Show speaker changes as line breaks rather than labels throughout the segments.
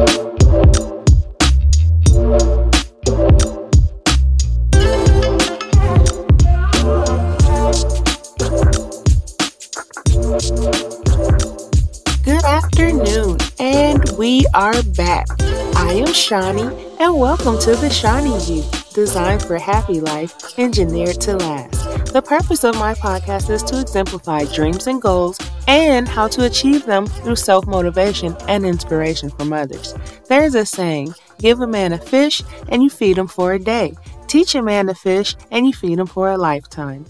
Good afternoon, and we are back. I am Shawnee, and welcome to the Shawnee View, designed for happy life, engineered to last. The purpose of my podcast is to exemplify dreams and goals and how to achieve them through self motivation and inspiration from others. There's a saying give a man a fish, and you feed him for a day. Teach a man to fish, and you feed him for a lifetime.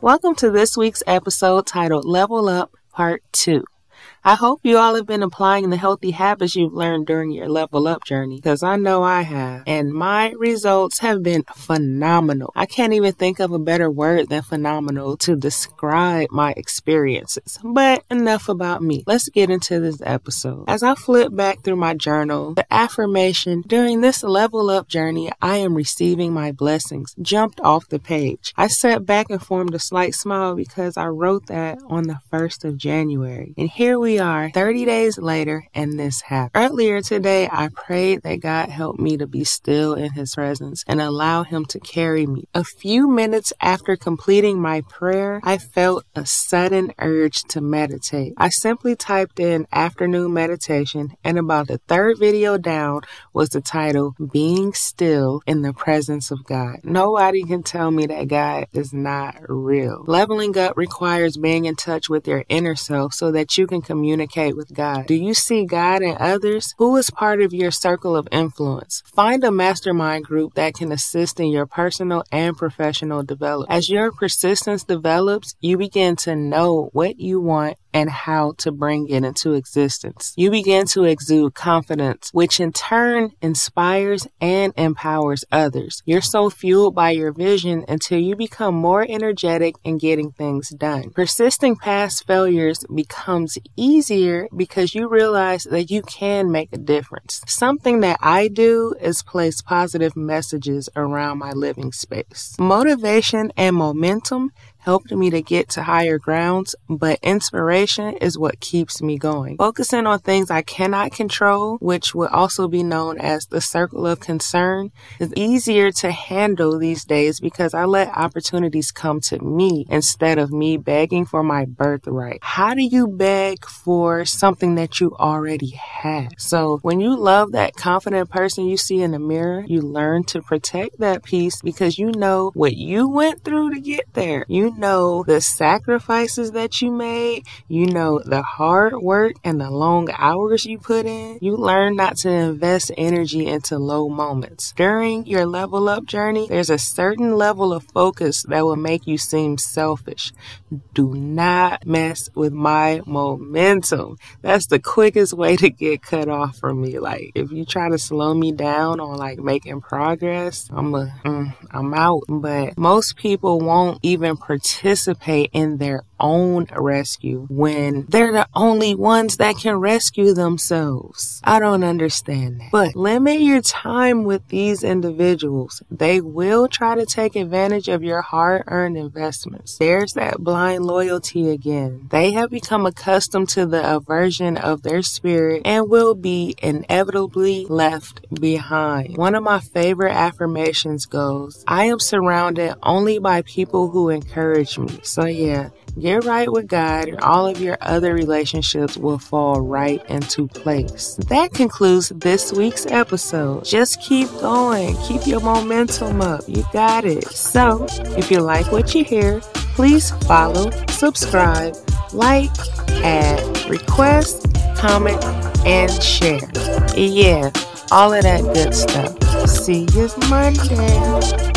Welcome to this week's episode titled Level Up Part 2. I hope you all have been applying the healthy habits you've learned during your level up journey, because I know I have. And my results have been phenomenal. I can't even think of a better word than phenomenal to describe my experiences. But enough about me. Let's get into this episode. As I flip back through my journal, the affirmation during this level up journey, I am receiving my blessings jumped off the page. I sat back and formed a slight smile because I wrote that on the 1st of January. And here we are 30 days later and this happened. Earlier today, I prayed that God help me to be still in his presence and allow him to carry me. A few minutes after completing my prayer, I felt a sudden urge to meditate. I simply typed in afternoon meditation and about the third video down was the title Being Still in the Presence of God. Nobody can tell me that God is not real. Leveling up requires being in touch with your inner self so that you can communicate with God. Do you see God in others? Who is part of your circle of influence? Find a mastermind group that can assist in your personal and professional development. As your persistence develops, you begin to know what you want and how to bring it into existence. You begin to exude confidence, which in turn inspires and empowers others. You're so fueled by your vision until you become more energetic in getting things done. Persisting past failures becomes easier because you realize that you can make a difference. Something that I do is place positive messages around my living space. Motivation and momentum helped me to get to higher grounds, but inspiration is what keeps me going. Focusing on things I cannot control, which would also be known as the circle of concern, is easier to handle these days because I let opportunities come to me instead of me begging for my birthright. How do you beg for something that you already have? So when you love that confident person you see in the mirror, you learn to protect that peace because you know what you went through to get there. You know the sacrifices that you made. You know the hard work and the long hours you put in. You learn not to invest energy into low moments. During your level up journey, there's a certain level of focus that will make you seem selfish. Do not mess with my momentum. That's the quickest way to get cut off from me. Like if you try to slow me down on like making progress, I'm a, mm, I'm out. But most people won't even participate in their own rescue when they're the only ones that can rescue themselves. I don't understand that. But limit your time with these individuals. They will try to take advantage of your hard earned investments. There's that blind loyalty again. They have become accustomed to the aversion of their spirit and will be inevitably left behind. One of my favorite affirmations goes, I am surrounded only by people who encourage me. So yeah, Get right with God, and all of your other relationships will fall right into place. That concludes this week's episode. Just keep going, keep your momentum up. You got it. So, if you like what you hear, please follow, subscribe, like, add, request, comment, and share. Yeah, all of that good stuff. See you Monday.